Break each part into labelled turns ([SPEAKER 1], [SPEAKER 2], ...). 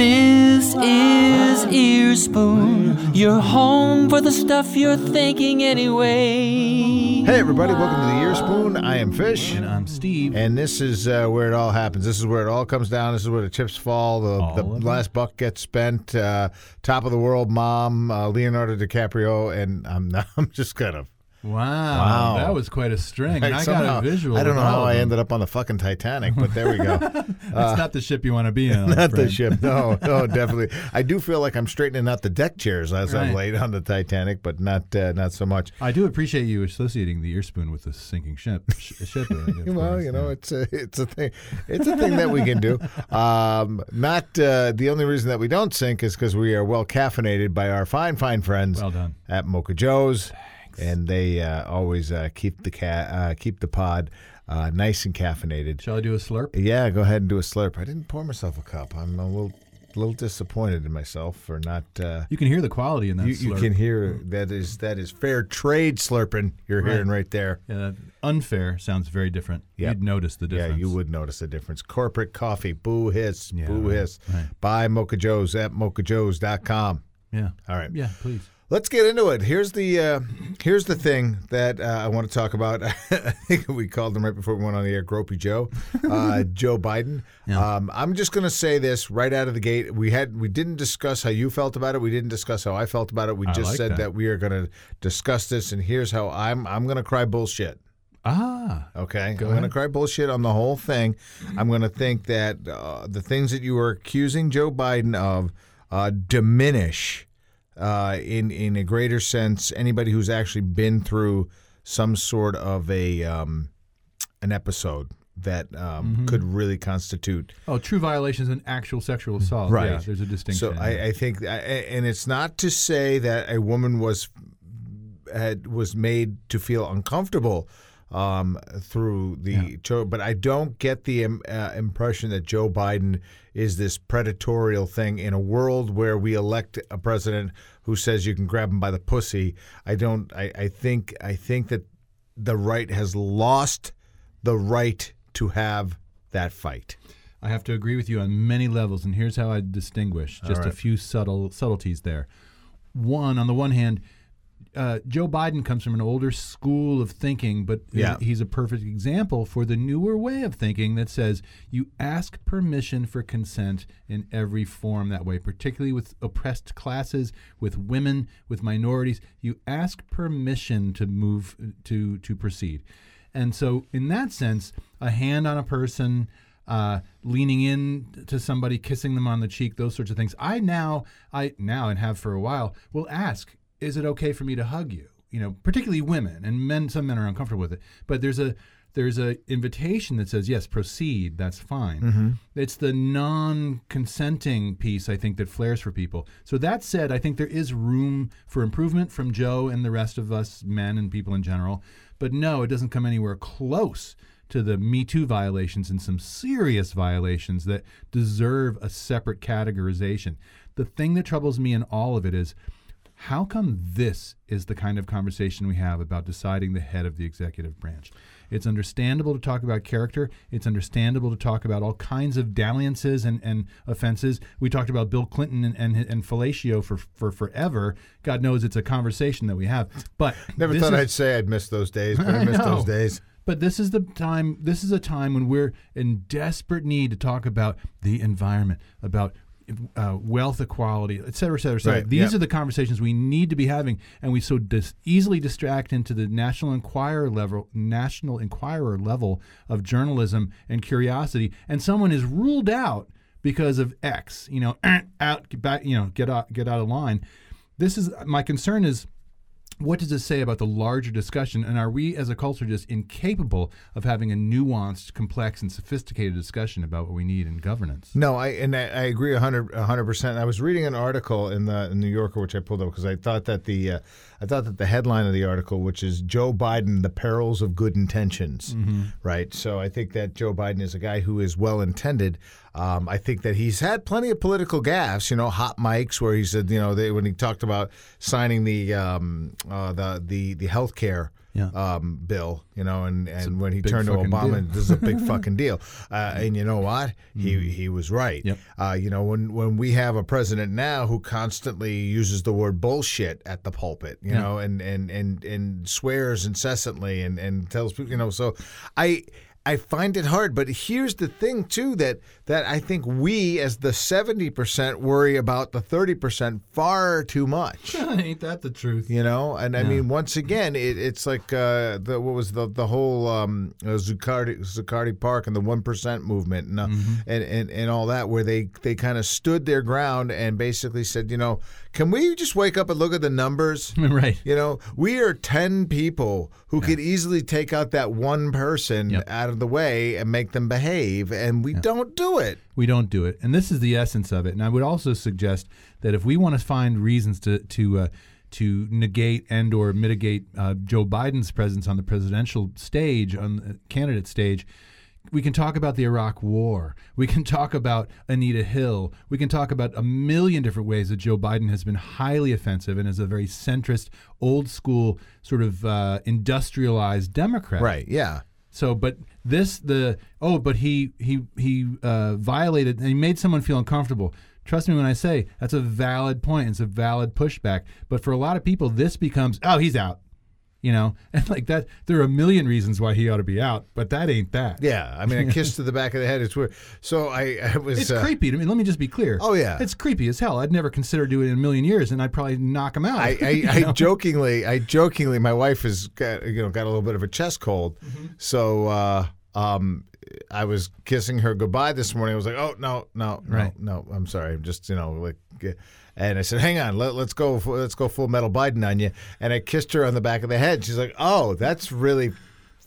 [SPEAKER 1] This is Earspoon, your home for the stuff you're thinking anyway.
[SPEAKER 2] Hey, everybody, welcome to the Ear Spoon. I am Fish.
[SPEAKER 3] And I'm Steve.
[SPEAKER 2] And this is uh, where it all happens. This is where it all comes down. This is where the chips fall. The, the
[SPEAKER 3] of it.
[SPEAKER 2] last buck gets spent. Uh, top of the world mom, uh, Leonardo DiCaprio. And I'm, I'm just kind of.
[SPEAKER 3] Wow,
[SPEAKER 2] Wow.
[SPEAKER 3] that was quite a string. I
[SPEAKER 2] somehow-
[SPEAKER 3] got a visual.
[SPEAKER 2] I don't know how I ended up on the fucking Titanic, but there we go.
[SPEAKER 3] That's not the ship you want to be in.
[SPEAKER 2] not the ship. No, no, definitely. I do feel like I'm straightening out the deck chairs as I'm laid on the Titanic, but not uh, not so much.
[SPEAKER 3] I do appreciate you associating the ear spoon with the sinking ship. sh- ship of
[SPEAKER 2] Well, you know,
[SPEAKER 3] yeah.
[SPEAKER 2] it's a it's a thing. It's a thing that we can do. Um, not uh, the only reason that we don't sink is because we are well caffeinated by our fine, fine friends
[SPEAKER 3] well done.
[SPEAKER 2] at Mocha Joe's, and they uh, always uh, keep the ca- uh, keep the pod uh, nice and caffeinated.
[SPEAKER 3] Shall I do a slurp?
[SPEAKER 2] Yeah, go ahead and do a slurp. I didn't pour myself a cup. I'm a little little disappointed in myself for not. Uh,
[SPEAKER 3] You can hear the quality in that
[SPEAKER 2] you, you can hear that is that is fair trade slurping. You're
[SPEAKER 3] Right.
[SPEAKER 2] hearing right there.
[SPEAKER 3] Yeah, unfair sounds very different.
[SPEAKER 2] Yep.
[SPEAKER 3] You'd notice the difference.
[SPEAKER 2] Yeah, you would notice a difference. Corporate coffee, boo hiss,
[SPEAKER 3] Yeah,
[SPEAKER 2] boo
[SPEAKER 3] right,
[SPEAKER 2] hiss.
[SPEAKER 3] right.
[SPEAKER 2] Buy Mocha Joe's at mochajoes.com.
[SPEAKER 3] Yeah.
[SPEAKER 2] All right.
[SPEAKER 3] Yeah, please.
[SPEAKER 2] Let's get into it. Here's the uh, here's the thing that uh, I want to talk about. I think we called him right before we went on the air, Gropey Joe, uh, Joe Biden. Um, I'm just going to say this right out of the gate. We had we didn't discuss how you felt about it. We didn't discuss how I felt about it. We
[SPEAKER 3] I
[SPEAKER 2] just
[SPEAKER 3] like
[SPEAKER 2] said that.
[SPEAKER 3] that.
[SPEAKER 2] we are going to discuss this, and here's how I'm I'm going to cry bullshit.
[SPEAKER 3] Ah.
[SPEAKER 2] Okay,
[SPEAKER 3] Go
[SPEAKER 2] I'm going to cry bullshit on the whole thing. I'm going to think that uh, the things that you are accusing Joe Biden of uh, diminish, uh, in in a greater sense, anybody who's actually been through some sort of a um, an episode that um,
[SPEAKER 3] Mm-hmm.
[SPEAKER 2] could really constitute
[SPEAKER 3] Oh, true violations and actual sexual assault.
[SPEAKER 2] Right.
[SPEAKER 3] Yeah, there's a distinction.
[SPEAKER 2] So I, I think, I- and it's not to say that a woman was had was made to feel uncomfortable um, through the Joe, but I don't get the um, uh, impression that Joe Biden is this predatorial thing in a world where we elect a president who says you can grab him by the pussy. I don't. I, I think. I think that the right has lost the right to have that fight.
[SPEAKER 3] I have to agree with you on many levels, and here's how I distinguish just a few subtle subtleties there. One, on the one hand, uh, Joe Biden comes from an older school of thinking, but
[SPEAKER 2] Yeah.
[SPEAKER 3] he's a perfect example for the newer way of thinking that says you ask permission for consent in every form that way, particularly with oppressed classes, with women, with minorities. You ask permission to move to to proceed, and so in that sense, a hand on a person uh, leaning in to somebody, kissing them on the cheek, those sorts of things. I now, I now and have for a while, will ask, "Is it okay for me to hug you?" You know, particularly women and men. Some men are uncomfortable with it, but there's a there's a invitation that says, "Yes, proceed. That's fine." Mm-hmm. It's the non-consenting piece I think that flares for people. So that said, I think there is room for improvement from Joe and the rest of us men and people in general. But no, it doesn't come anywhere close to the Me Too violations and some serious violations that deserve a separate categorization. The thing that troubles me in all of it is how come this is the kind of conversation we have about deciding the head of the executive branch? It's understandable to talk about character. It's understandable to talk about all kinds of dalliances and, and offenses. We talked about Bill Clinton and, and, and fellatio for, for forever. God knows it's a conversation that we have. But
[SPEAKER 2] Never thought
[SPEAKER 3] is-
[SPEAKER 2] I'd say I'd miss those days, but I
[SPEAKER 3] I
[SPEAKER 2] miss those days.
[SPEAKER 3] but this is the time. This is a time when we're in desperate need to talk about the environment, about uh, wealth equality, et cetera, et cetera, et cetera.
[SPEAKER 2] Right,
[SPEAKER 3] These
[SPEAKER 2] yeah.
[SPEAKER 3] are the conversations we need to be having, and we so dis- easily distract into the National Enquirer level, National Enquirer level of journalism and curiosity, and someone is ruled out because of X. You know, out, get back, you know, get out, get out of line. This is my concern is what does this say about the larger discussion? And are we as a culture just incapable of having a nuanced, complex, and sophisticated discussion about what we need in governance?
[SPEAKER 2] No, I and I, I agree 100 percent. I was reading an article in the New Yorker, which I pulled up because I thought that the uh, I thought that the headline of the article, which is Joe Biden: The Perils of Good Intentions, right? So I think that Joe Biden is a guy who is well intended. Um, I think that he's had plenty of political gaffes, you know, hot mics where he said, you know, they, when he talked about signing the um, uh, the the the health care
[SPEAKER 3] Yeah.
[SPEAKER 2] um, bill, you know, and, and when he turned to Obama,
[SPEAKER 3] deal.
[SPEAKER 2] this is a big fucking deal. Uh, and you know what? He he was right.
[SPEAKER 3] Yep.
[SPEAKER 2] Uh, you know, when when we have a president now who constantly uses the word bullshit at the pulpit, you
[SPEAKER 3] Yeah.
[SPEAKER 2] know, and and and and swears incessantly and and tells people, you know, so I. I find it hard, but here's the thing too that that I think we as the 70% worry about the 30% far too much.
[SPEAKER 3] Ain't that the truth?
[SPEAKER 2] You know, and I mean, once again, it, it's like uh, the what was the the whole um, uh, Zuccotti Zuccotti Park and the one percent movement and, uh, and and and all that, where they they kind of stood their ground and basically said, you know, can we just wake up and look at the numbers?
[SPEAKER 3] right.
[SPEAKER 2] You know, we are 10 people who could easily take out that one person
[SPEAKER 3] Yep.
[SPEAKER 2] out of the way and make them behave, and we don't do it.
[SPEAKER 3] We don't do it, and this is the essence of it. And I would also suggest that if we want to find reasons to to uh, to negate and or mitigate uh, Joe Biden's presence on the presidential stage, on the candidate stage, we can talk about the Iraq War. We can talk about Anita Hill. We can talk about a million different ways that Joe Biden has been highly offensive and is a very centrist, old school, sort of uh, industrialized Democrat.
[SPEAKER 2] Right? Yeah.
[SPEAKER 3] So, but this the oh, but he he he uh, violated and he made someone feel uncomfortable. Trust me when I say that's a valid point. It's a valid pushback. But for a lot of people, this becomes oh, he's out. You know, and like that, there are a million reasons why he ought to be out, but that ain't that.
[SPEAKER 2] Yeah. I mean, a kiss to the back of the head. It's weird. So I, I was.
[SPEAKER 3] It's
[SPEAKER 2] uh,
[SPEAKER 3] creepy. I mean, let me just be clear.
[SPEAKER 2] Oh, yeah.
[SPEAKER 3] it's creepy as hell. I'd never consider doing it in a million years, and I'd probably knock him out.
[SPEAKER 2] I, I, I jokingly, I jokingly, my wife has got you know got a little bit of a chest cold, so uh, um, I was kissing her goodbye this morning. I was like, oh no, no, no,
[SPEAKER 3] Right.
[SPEAKER 2] no, I'm sorry, I'm just you know like. And I said, "Hang on, let, let's go. Let's go full metal Biden on you." And I kissed her on the back of the head. She's like, "Oh, that's really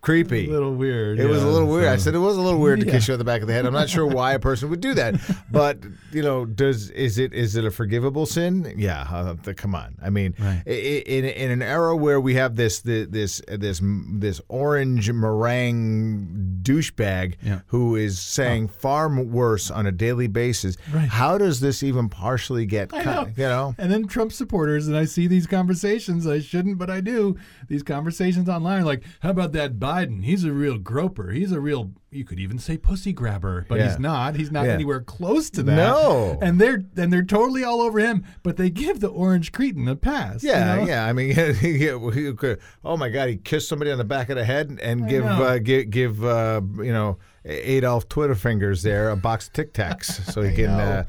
[SPEAKER 2] creepy."
[SPEAKER 3] a little weird.
[SPEAKER 2] It was a little weird. I said it was a little weird to
[SPEAKER 3] Yeah.
[SPEAKER 2] kiss you on the back of the head. I'm not sure why a person would do that, but you know, does is it is it a forgivable sin? Yeah, uh, the, come on. I mean,
[SPEAKER 3] Right.
[SPEAKER 2] in in an era where we have this this this this, this orange meringue douchebag
[SPEAKER 3] Yeah.
[SPEAKER 2] who is saying far worse on a daily basis,
[SPEAKER 3] Right.
[SPEAKER 2] how does this even partially get? Cut-
[SPEAKER 3] know.
[SPEAKER 2] You know.
[SPEAKER 3] And then Trump supporters, and I see these conversations. I shouldn't, but I do. These conversations online, like, how about that Biden? He's a real groper. He's a real, you could even say pussy grabber, but
[SPEAKER 2] Yeah.
[SPEAKER 3] he's not. He's not
[SPEAKER 2] Yeah.
[SPEAKER 3] anywhere close to that.
[SPEAKER 2] No.
[SPEAKER 3] And they're and they're totally all over him, but they give the orange cretin a pass. you
[SPEAKER 2] Yeah,
[SPEAKER 3] know?
[SPEAKER 2] yeah. I mean, he, he could, oh my God, he kissed somebody on the back of the head and give uh, give give uh, you know Adolf Twitter fingers there a box of Tic Tacs so he can uh,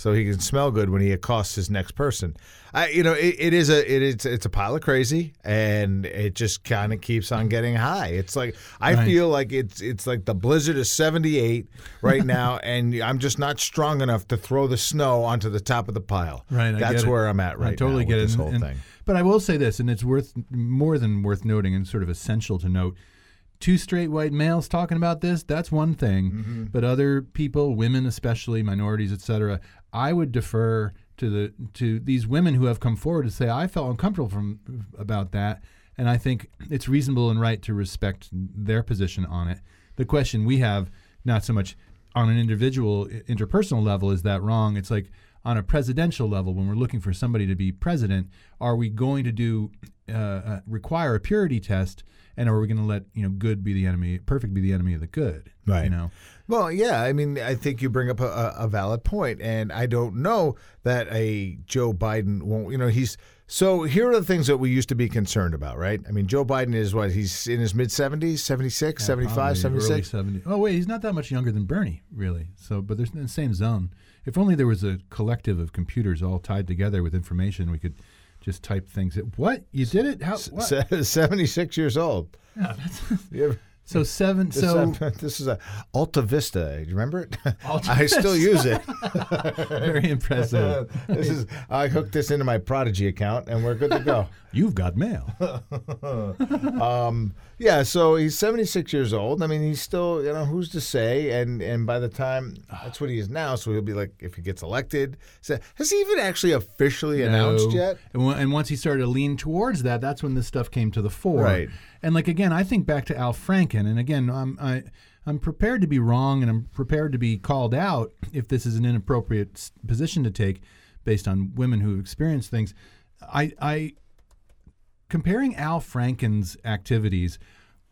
[SPEAKER 2] so he can smell good when he accosts his next person. I, you know, it, it is a it is it's a pile of crazy, and it just kind of keeps on getting high. It's like I
[SPEAKER 3] Right.
[SPEAKER 2] feel like it's it's like the blizzard is seventy eight right now, and I'm just not strong enough to throw the snow onto the top of the pile.
[SPEAKER 3] Right, I
[SPEAKER 2] That's where I'm at right now.
[SPEAKER 3] I totally get it.
[SPEAKER 2] this whole
[SPEAKER 3] and-
[SPEAKER 2] thing.
[SPEAKER 3] But I will say this, and it's worth more than worth noting, and sort of essential to note. Two straight white males talking about this, that's one thing.
[SPEAKER 2] Mm-hmm.
[SPEAKER 3] But other people, women especially, minorities, etc., I would defer to the to these women who have come forward to say I felt uncomfortable from about that, and I think it's reasonable and right to respect their position on it. The question we have, not so much on an individual interpersonal level, is that wrong? It's like on a presidential level, when we're looking for somebody to be president, are we going to do uh, uh, require a purity test, and are we going to let you know good be the enemy, perfect be the enemy of the good?
[SPEAKER 2] Right.
[SPEAKER 3] You know.
[SPEAKER 2] Well, yeah, I mean, I think you bring up a, a valid point, and I don't know that a Joe Biden won't. You know, he's so. Here are the things that we used to be concerned about, right? I mean, Joe Biden is what he's in his mid seventies, 76, 75,
[SPEAKER 3] Probably early
[SPEAKER 2] 76.
[SPEAKER 3] 70. Oh wait, he's not that much younger than Bernie, really. So, but they're in the same zone. If only there was a collective of computers all tied together with information, we could just type things. What you did it? How? What?
[SPEAKER 2] 76 years old.
[SPEAKER 3] Yeah, that's,
[SPEAKER 2] You ever-
[SPEAKER 3] so seven.
[SPEAKER 2] This,
[SPEAKER 3] So
[SPEAKER 2] uh, this is a Alta Vista. Do you remember it?
[SPEAKER 3] Alta
[SPEAKER 2] I still use it.
[SPEAKER 3] very impressive.
[SPEAKER 2] this is I hooked this into my Prodigy account, and we're good to go.
[SPEAKER 3] You've got mail.
[SPEAKER 2] um, yeah, so he's 76 years old. I mean, he's still, you know, who's to say? And and by the time that's what he is now, so he'll be like, if he gets elected, so, has he even actually officially announced yet?
[SPEAKER 3] And, when- and once he started to lean towards that, that's when this stuff came to the fore.
[SPEAKER 2] Right.
[SPEAKER 3] And like again, I think back to Al Franken, and again, I'm I, I'm prepared to be wrong, and I'm prepared to be called out if this is an inappropriate position to take, based on women who've experienced things. I I comparing Al Franken's activities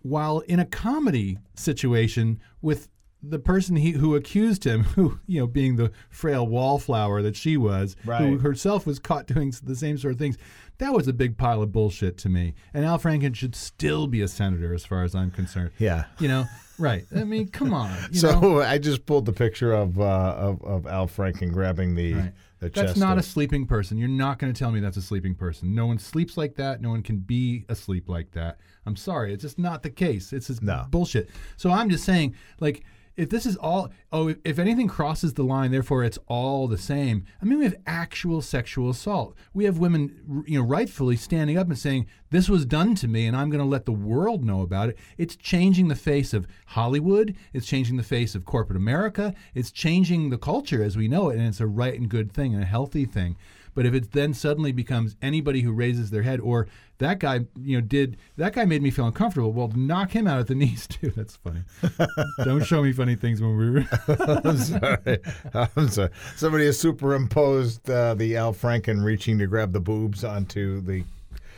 [SPEAKER 3] while in a comedy situation with the person he, who accused him, who you know, being the frail wallflower that she was, who herself was caught doing the same sort of things. That was a big pile of bullshit to me. And Al Franken should still be a senator, as far as I'm concerned.
[SPEAKER 2] Yeah.
[SPEAKER 3] You know, right? I mean, come on. You
[SPEAKER 2] so
[SPEAKER 3] know?
[SPEAKER 2] I just pulled the picture of uh, of, of Al Franken grabbing the
[SPEAKER 3] Right.
[SPEAKER 2] the
[SPEAKER 3] That's not a sleeping person. You're not going to tell me that's a sleeping person. No one sleeps like that. No one can be asleep like that. I'm sorry. It's just not the case. It's just
[SPEAKER 2] No.
[SPEAKER 3] bullshit. So I'm just saying, like, if this is all, oh, if, anything crosses the line, therefore it's all the same. I mean, we have actual sexual assault. We have women, you know, rightfully standing up and saying, this was done to me and I'm going to let the world know about it. It's changing the face of Hollywood. It's changing the face of corporate America. It's changing the culture as we know it. And it's a right and good thing and a healthy thing. But if it then suddenly becomes anybody who raises their head, or that guy, you know, did that guy made me feel uncomfortable. Well, knock him out at the knees too. That's funny. Don't show me funny things when we're.
[SPEAKER 2] I'm sorry. I'm sorry. Somebody has superimposed uh, the Al Franken reaching to grab the boobs onto the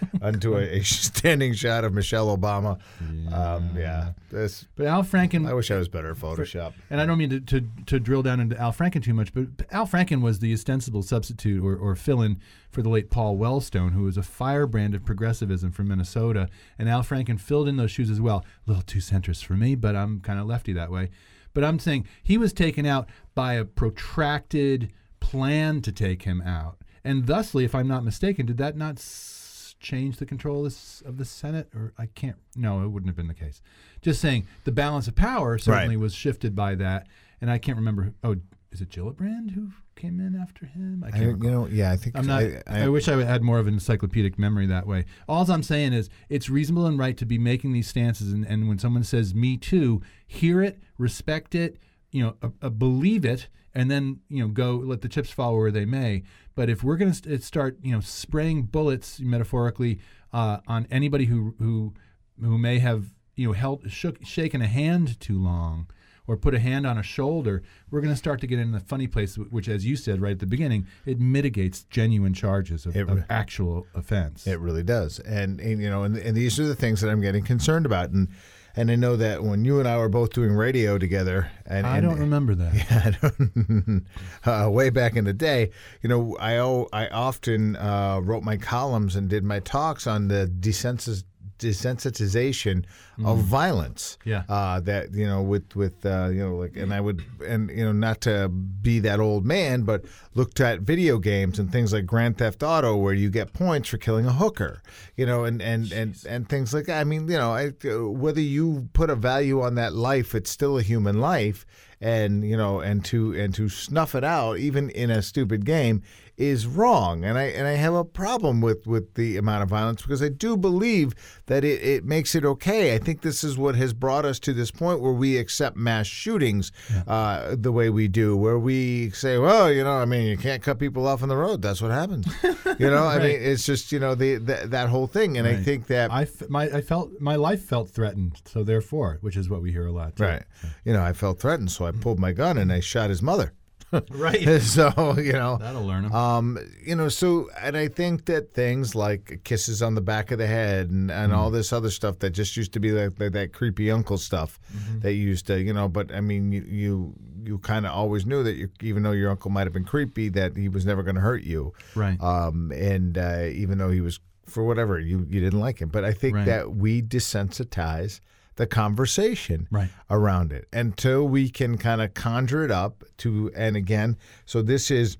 [SPEAKER 2] onto a, a standing shot of Michelle Obama. Yeah. Um, yeah. This.
[SPEAKER 3] but Al Franken.
[SPEAKER 2] I wish I was better at Photoshop.
[SPEAKER 3] and I don't mean to, to, to drill down into Al Franken too much, but Al Franken was the ostensible substitute or, or fill in for the late Paul Wellstone, who was a firebrand of progressivism from Minnesota. And Al Franken filled in those shoes as well. A little too centrist for me, but I'm kind of lefty that way. But I'm saying he was taken out by a protracted plan to take him out. And thusly, if I'm not mistaken, did that not s- change the control of, this, of the Senate? Or I can't, no, it wouldn't have been the case. Just saying the balance of power certainly was shifted by that. And I can't remember, oh, is it Gillibrand who came in after him? I
[SPEAKER 2] I,
[SPEAKER 3] can't
[SPEAKER 2] you
[SPEAKER 3] recall.
[SPEAKER 2] know, yeah, I think
[SPEAKER 3] I'm not.
[SPEAKER 2] I,
[SPEAKER 3] I, wish I had more of an encyclopedic memory that way. All I'm saying is, it's reasonable and right to be making these stances, and, and when someone says "me too," hear it, respect it, you know, uh, uh, believe it, and then you know, go let the chips fall where they may. But if we're going to start, you know, spraying bullets metaphorically uh, on anybody who who who may have you know held shook, shaken a hand too long or put a hand on a shoulder, we're going to start to get in the funny place, which, as you said right at the beginning, it mitigates genuine charges of, of actual offense.
[SPEAKER 2] It really does, and, and you know, and, and these are the things that I'm getting concerned about, and and I know that when you and I were both doing radio together, and
[SPEAKER 3] I
[SPEAKER 2] and-
[SPEAKER 3] don't remember that.
[SPEAKER 2] I don't, uh, way back in the day, you know, I I often uh, wrote my columns and did my talks on the desensis- desensitization of violence.
[SPEAKER 3] Mm. Yeah.
[SPEAKER 2] Uh, that you know, with with uh, you know, like, and I would, and you know, not to be that old man, but looked at video games and things like Grand Theft Auto, where you get points for killing a hooker, you know, and and and and things like that. I mean, you know, I, whether you put a value on that life, it's still a human life and you know and to and to snuff it out even in a stupid game is wrong. And i and i have a problem with with the amount of violence because i do believe that it, it makes it okay. I think this is what has brought us to this point where we accept mass shootings uh, the way we do where we say well you know i mean you can't cut people off on the road. That's what happens. You know i mean it's just you know the, the that whole thing. And i think that
[SPEAKER 3] I, f- my, I felt my life felt threatened, so therefore, which is what we hear a lot. Too.
[SPEAKER 2] right. You know i felt threatened so i pulled my gun and i shot his mother
[SPEAKER 3] right.
[SPEAKER 2] so you know
[SPEAKER 3] That'll learn him.
[SPEAKER 2] Um, you know, so and I think that things like kisses on the back of the head and, and all this other stuff that just used to be like, like that creepy uncle stuff that you used to, you know. But I mean, you you, you kind of always knew that you, even though your uncle might have been creepy, that he was never going to hurt you.
[SPEAKER 3] Right.
[SPEAKER 2] Um, and uh, even though he was for whatever you you didn't like him, but I think
[SPEAKER 3] Right.
[SPEAKER 2] that we desensitize the conversation
[SPEAKER 3] Right.
[SPEAKER 2] around it until we can kind of conjure it up to and again so this is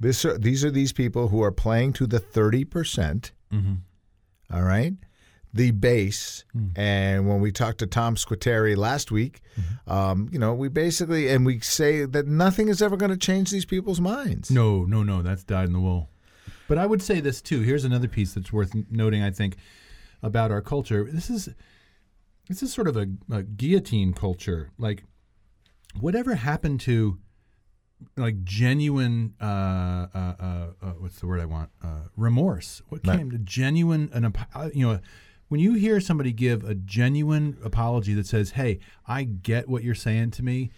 [SPEAKER 2] this are, these are these people who are playing to the 30% mm-hmm. all right the base hmm. and when we talked to tom squateri last week mm-hmm. um, you know we basically and we say that nothing is ever going to change these people's minds
[SPEAKER 3] No, no, no. That's died in the wool. But I would say this too. Here's another piece that's worth noting. I think about our culture. This is this is sort of a, a guillotine culture. Like whatever happened to like genuine uh, uh, uh, uh, what's the word I want uh, remorse? What
[SPEAKER 2] Right.
[SPEAKER 3] came to genuine an uh, you know. When you hear somebody give a genuine apology that says, "Hey, I get what you're saying to me.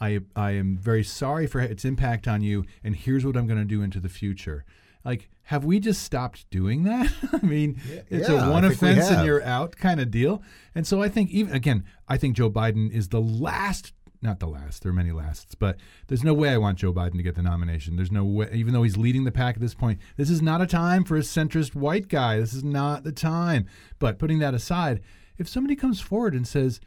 [SPEAKER 3] I I am very sorry for its impact on you, and here's what I'm going to do into the future." Like, have we just stopped doing that? I mean, it's
[SPEAKER 2] yeah,
[SPEAKER 3] a one
[SPEAKER 2] I think we
[SPEAKER 3] offense and you're out kind of deal. And so I think even again, I think Joe Biden is the last. Not the last. There are many lasts, but there's no way I want Joe Biden to get the nomination. There's no way, even though he's leading the pack at this point. This is not a time for a centrist white guy. This is not the time. But putting that aside, if somebody comes forward and says,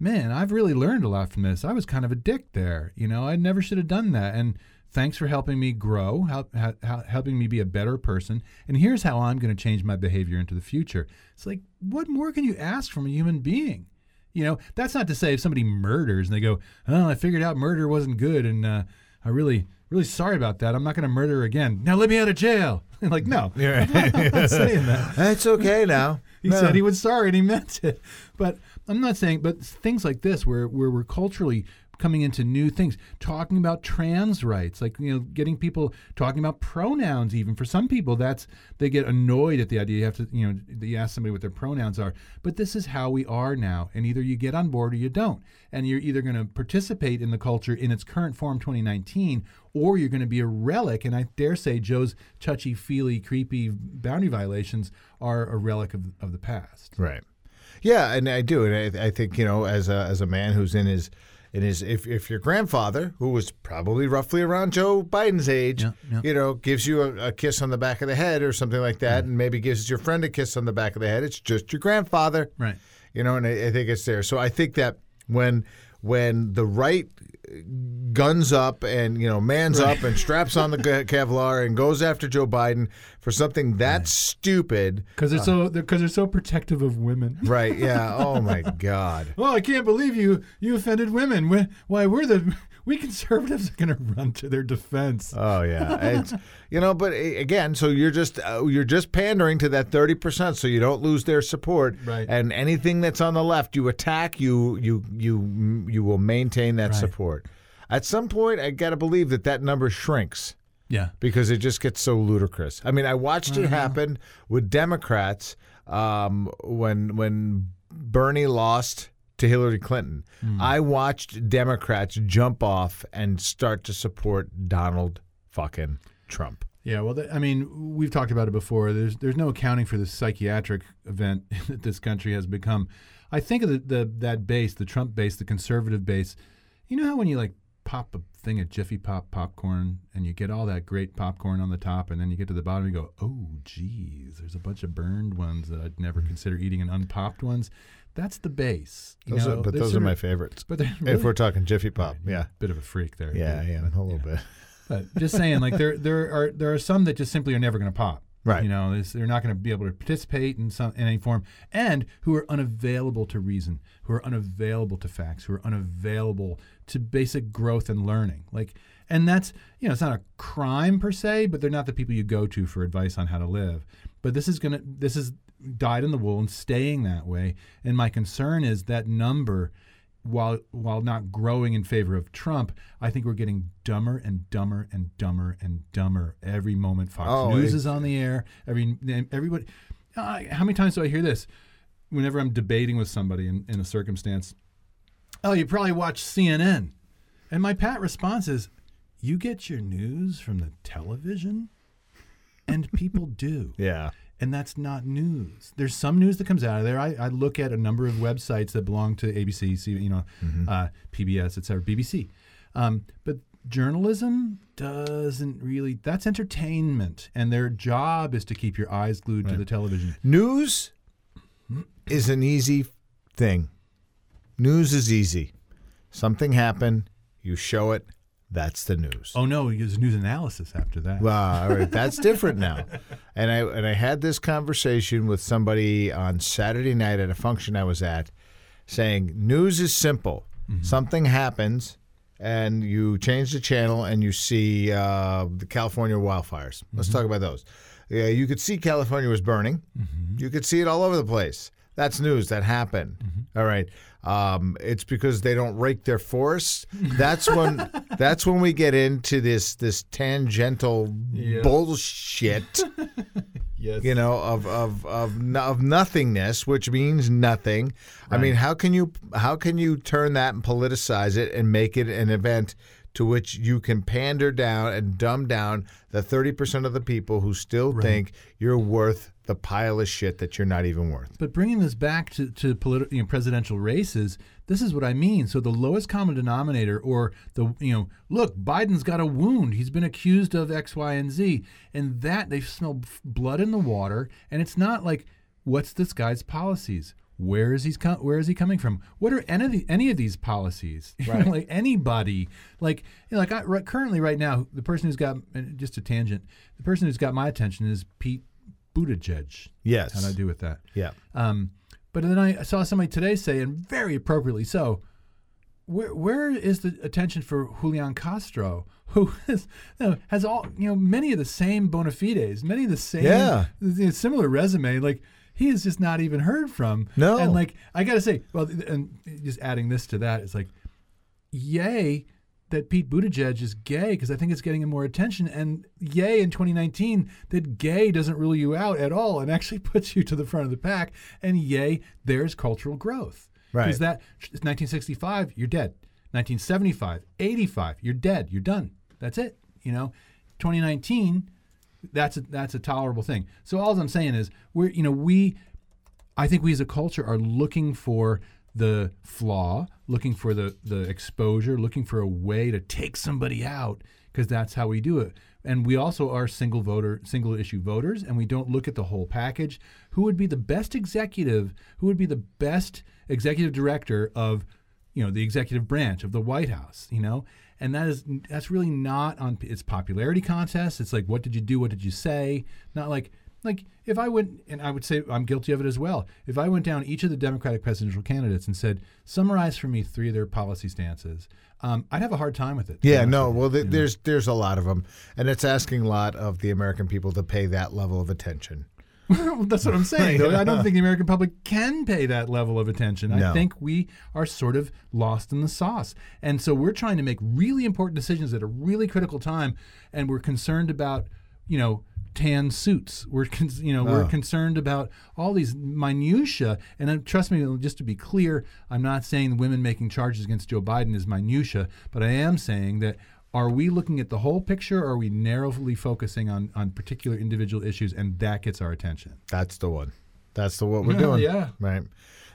[SPEAKER 3] man, I've really learned a lot from this. I was kind of a dick there. You know, I never should have done that. And thanks for helping me grow, help, ha- helping me be a better person. And here's how I'm going to change my behavior into the future. It's like, what more can you ask from a human being? You know, that's not to say if somebody murders and they go, oh, I figured out murder wasn't good and uh, I really, really sorry about that. I'm not going to murder again. Now let me out of jail. like, no, I'm not saying that.
[SPEAKER 2] It's okay now.
[SPEAKER 3] He
[SPEAKER 2] No.
[SPEAKER 3] said he was sorry and he meant it. But I'm not saying, but things like this, where, where we're culturally coming into new things, talking about trans rights, like, you know, getting people talking about pronouns, even for some people, that's, they get annoyed at the idea you have to, you know, you ask somebody what their pronouns are. But this is how we are now. And either you get on board or you don't. And you're either going to participate in the culture in its current form, 2019, or you're going to be a relic. And I dare say Joe's touchy feely, creepy boundary violations are a relic of, of the past.
[SPEAKER 2] Right. Yeah, and I do, and I, I think you know, as a as a man who's in his in his if if your grandfather, who was probably roughly around Joe Biden's age,
[SPEAKER 3] Yeah, yeah.
[SPEAKER 2] you know, gives you a, a kiss on the back of the head or something like that, and maybe gives your friend a kiss on the back of the head, it's just your grandfather,
[SPEAKER 3] Right.
[SPEAKER 2] You know, and I, I think it's there. So I think that when when the right guns up and you know mans up and straps on the Ke- Kevlar and goes after Joe Biden for something that stupid,
[SPEAKER 3] Because they're uh, so because they're so protective of women.
[SPEAKER 2] right? Yeah. Oh my God.
[SPEAKER 3] Well, I can't believe you you offended women. Why we're the we conservatives are going to run to their defense.
[SPEAKER 2] Oh yeah, you know, but again, so you're just uh, you're just pandering to that thirty percent, so you don't lose their support.
[SPEAKER 3] Right.
[SPEAKER 2] And anything that's on the left, you attack, you you you you will maintain that
[SPEAKER 3] Right.
[SPEAKER 2] support. At some point, I got to believe that that number shrinks
[SPEAKER 3] yeah.
[SPEAKER 2] because it just gets so ludicrous. I mean, I watched
[SPEAKER 3] Uh-huh.
[SPEAKER 2] it happen with Democrats um, when when Bernie lost to Hillary Clinton.
[SPEAKER 3] Hmm.
[SPEAKER 2] I watched Democrats jump off and start to support Donald fucking Trump.
[SPEAKER 3] Yeah, well, I mean, we've talked about it before. There's there's no accounting for the psychiatric event that this country has become. I think of the, the that base, the Trump base, the conservative base. You know how when you like pop a thing of Jiffy Pop popcorn and you get all that great popcorn on the top, and then you get to the bottom, and you go, oh, geez, there's a bunch of burned ones that I'd never hmm. consider eating, and unpopped ones. That's the base. You
[SPEAKER 2] Those
[SPEAKER 3] know,
[SPEAKER 2] are, but those are my favorites.
[SPEAKER 3] But they're
[SPEAKER 2] If we're talking Jiffy Pop, yeah,
[SPEAKER 3] bit of a freak there.
[SPEAKER 2] yeah, yeah, a little bit.
[SPEAKER 3] But just saying, like there there are there are some that just simply are never going to pop.
[SPEAKER 2] Right.
[SPEAKER 3] You know, they're not going to be able to participate in some in any form, and who are unavailable to reason, who are unavailable to facts, who are unavailable to basic growth and learning. Like, and that's you know, it's not a crime per se, but they're not the people you go to for advice on how to live. But this is gonna this is dyed in the wool and staying that way. And my concern is that number while while not growing in favor of Trump, I think we're getting dumber and dumber and dumber and dumber every moment. Fox
[SPEAKER 2] Oh,
[SPEAKER 3] News is on the air. Every everybody. Uh, how many times do I hear this? Whenever I'm debating with somebody in, in a circumstance, oh, you probably watch CNN, and my pat response is, "You get your news from the television." And people do
[SPEAKER 2] Yeah,
[SPEAKER 3] and that's not news. There's some news that comes out of there. I, I look at a number of websites that belong to ABC, you know, uh, PBS, et cetera, BBC. Um, but journalism doesn't really. That's entertainment, and their job is to keep your eyes glued to the television.
[SPEAKER 2] news is an easy thing. News is easy. Something happened, you show it. That's the news.
[SPEAKER 3] Oh no, there's news analysis after that.
[SPEAKER 2] Well, all right, that's different now. And I and I had this conversation with somebody on Saturday night at a function I was at, saying news is simple. Mm-hmm. Something happens, and you change the channel, and you see uh, the California wildfires. Let's mm-hmm. talk about those. Yeah, you could see California was burning. Mm-hmm. You could see it all over the place. That's news that happened. All right. Um, it's because they don't rake their forests. That's when that's when we get into this this tangential
[SPEAKER 3] Yeah.
[SPEAKER 2] bullshit,
[SPEAKER 3] yes.
[SPEAKER 2] you know, of of of, of nothingness, which means nothing. I mean, how can you how can you turn that and politicize it and make it an event to which you can pander down and dumb down the 30% of the people who still think you're worth the pile of shit that you're not even worth.
[SPEAKER 3] But bringing this back to, to politi- you know, presidential races, this is what I mean. So the lowest common denominator, or the you know, look, Biden's got a wound. He's been accused of X, Y, and Z, and that they smell f- blood in the water. And it's not like, what's this guy's policies? Where is he com- Where is he coming from? What are any of, the, any of these policies?
[SPEAKER 2] Right.
[SPEAKER 3] like anybody, like you know, like I, right, currently right now, the person who's got just a tangent. The person who's got my attention is Pete Buttigieg.
[SPEAKER 2] Yes.
[SPEAKER 3] How do I do with that?
[SPEAKER 2] Yeah.
[SPEAKER 3] Um, but then I saw somebody today say, and very appropriately so, where where is the attention for Julian Castro, who has, you know, has all you know many of the same bona fides, many of the same
[SPEAKER 2] Yeah.
[SPEAKER 3] similar resume, like. He is just not even heard from.
[SPEAKER 2] No.
[SPEAKER 3] and like I gotta say, well, and just adding this to that, it's like, yay that Pete Buttigieg is gay because I think it's getting him more attention. And yay in 2019 that gay doesn't rule you out at all and actually puts you to the front of the pack. And yay, there's cultural growth.
[SPEAKER 2] Right.
[SPEAKER 3] Because that 1965, you're dead. 1975, 85, you're dead. You're done. That's it. You know, 2019, that's a, that's a tolerable thing. So all I'm saying is we're you know we I think we as a culture are looking for the flaw, looking for the the exposure, looking for a way to take somebody out because that's how we do it. And we also are single voter, single issue voters, and we don't look at the whole package. Who would be the best executive? Who would be the best executive director of, you know, the executive branch of the White House? You know, and that is that's really not on its popularity contest. It's like, what did you do? What did you say? Not like like if I went, and I would say I'm guilty of it as well. If I went down each of the Democratic presidential candidates and said, summarize for me three of their policy stances, um, I'd have a hard time with it.
[SPEAKER 2] Yeah, no. Well, th-
[SPEAKER 3] you know?
[SPEAKER 2] there's there's a lot of them, and it's asking a lot of the American people to pay that level of attention.
[SPEAKER 3] That's what I'm saying. Though. I don't think the American public can pay that level of attention. I think we are sort of lost in the sauce. And so we're trying to make really important decisions at a really critical time, and we're concerned about, you know, tan suits. We're, con- you know, we're
[SPEAKER 2] Oh.
[SPEAKER 3] concerned about all these minutia. And uh, trust me, just to be clear, I'm not saying women making charges against Joe Biden is minutia, but I am saying that are we looking at the whole picture or are we narrowly focusing on, on particular individual issues and that gets our attention?
[SPEAKER 2] That's the one. That's the what we're
[SPEAKER 3] Yeah,
[SPEAKER 2] doing.
[SPEAKER 3] yeah.
[SPEAKER 2] Right.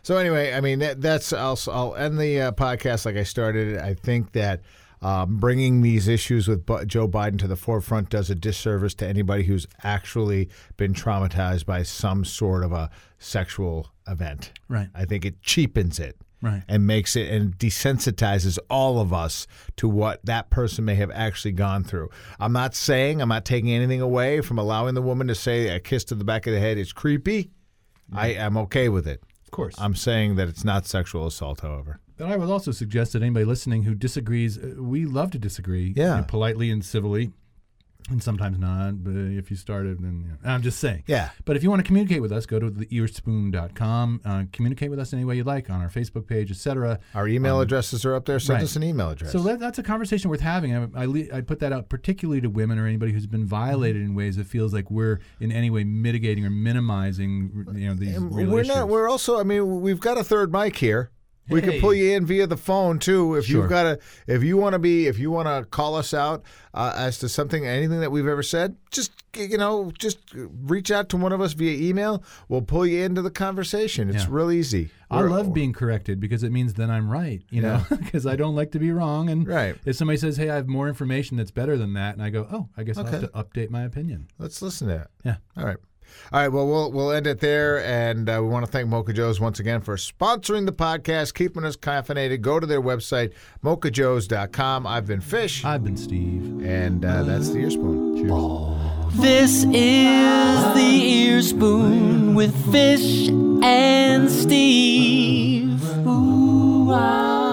[SPEAKER 2] So anyway, I mean that, that's I'll I'll end the uh, podcast like I started. I think that um, bringing these issues with Joe Biden to the forefront does a disservice to anybody who's actually been traumatized by some sort of a sexual event.
[SPEAKER 3] Right.
[SPEAKER 2] I think it cheapens it.
[SPEAKER 3] Right.
[SPEAKER 2] And makes it and desensitizes all of us to what that person may have actually gone through. I'm not saying I'm not taking anything away from allowing the woman to say a kiss to the back of the head is creepy. I am okay with it.
[SPEAKER 3] Of course.
[SPEAKER 2] I'm saying that it's not sexual assault, however.
[SPEAKER 3] But I would also suggest that anybody listening who disagrees, uh, we love to disagree,
[SPEAKER 2] Yeah.
[SPEAKER 3] politely and civilly, and sometimes not. But if you started, then you know, I'm just saying.
[SPEAKER 2] Yeah.
[SPEAKER 3] But if you want to communicate with us, go to theearspoon.com. Uh, communicate with us any way you like on our Facebook page, etc.
[SPEAKER 2] Our email addresses are up there. Send
[SPEAKER 3] right.
[SPEAKER 2] us an email address.
[SPEAKER 3] So that, that's a conversation worth having. I, I, I put that out particularly to women or anybody who's been violated in ways that feels like we're in any way mitigating or minimizing, you know, these
[SPEAKER 2] we're
[SPEAKER 3] issues.
[SPEAKER 2] not. We're also. I mean, we've got a third mic here. We can pull you in via the phone too. If
[SPEAKER 3] Sure.
[SPEAKER 2] you've got a, if you want to be, if you want to call us out uh, as to something, anything that we've ever said, just you know, just reach out to one of us via email. We'll pull you into the conversation. It's
[SPEAKER 3] Yeah.
[SPEAKER 2] real easy.
[SPEAKER 3] I
[SPEAKER 2] We're-
[SPEAKER 3] love being corrected because it means then I'm right, you know, because I don't like to be wrong. And
[SPEAKER 2] Right.
[SPEAKER 3] if somebody says, "Hey, I have more information that's better than that," and I go, "Oh, I guess I'll have to update my opinion."
[SPEAKER 2] Let's listen to that.
[SPEAKER 3] Yeah.
[SPEAKER 2] All right. All right, well, we'll we'll end it there, and uh, we want to thank Mocha Joe's once again for sponsoring the podcast, keeping us caffeinated. Go to their website, mochajoes.com. I've been Fish.
[SPEAKER 3] I've been Steve.
[SPEAKER 2] And uh, that's the ear spoon.
[SPEAKER 3] Cheers.
[SPEAKER 1] This is the ear spoon with Fish and Steve. Ooh, wow.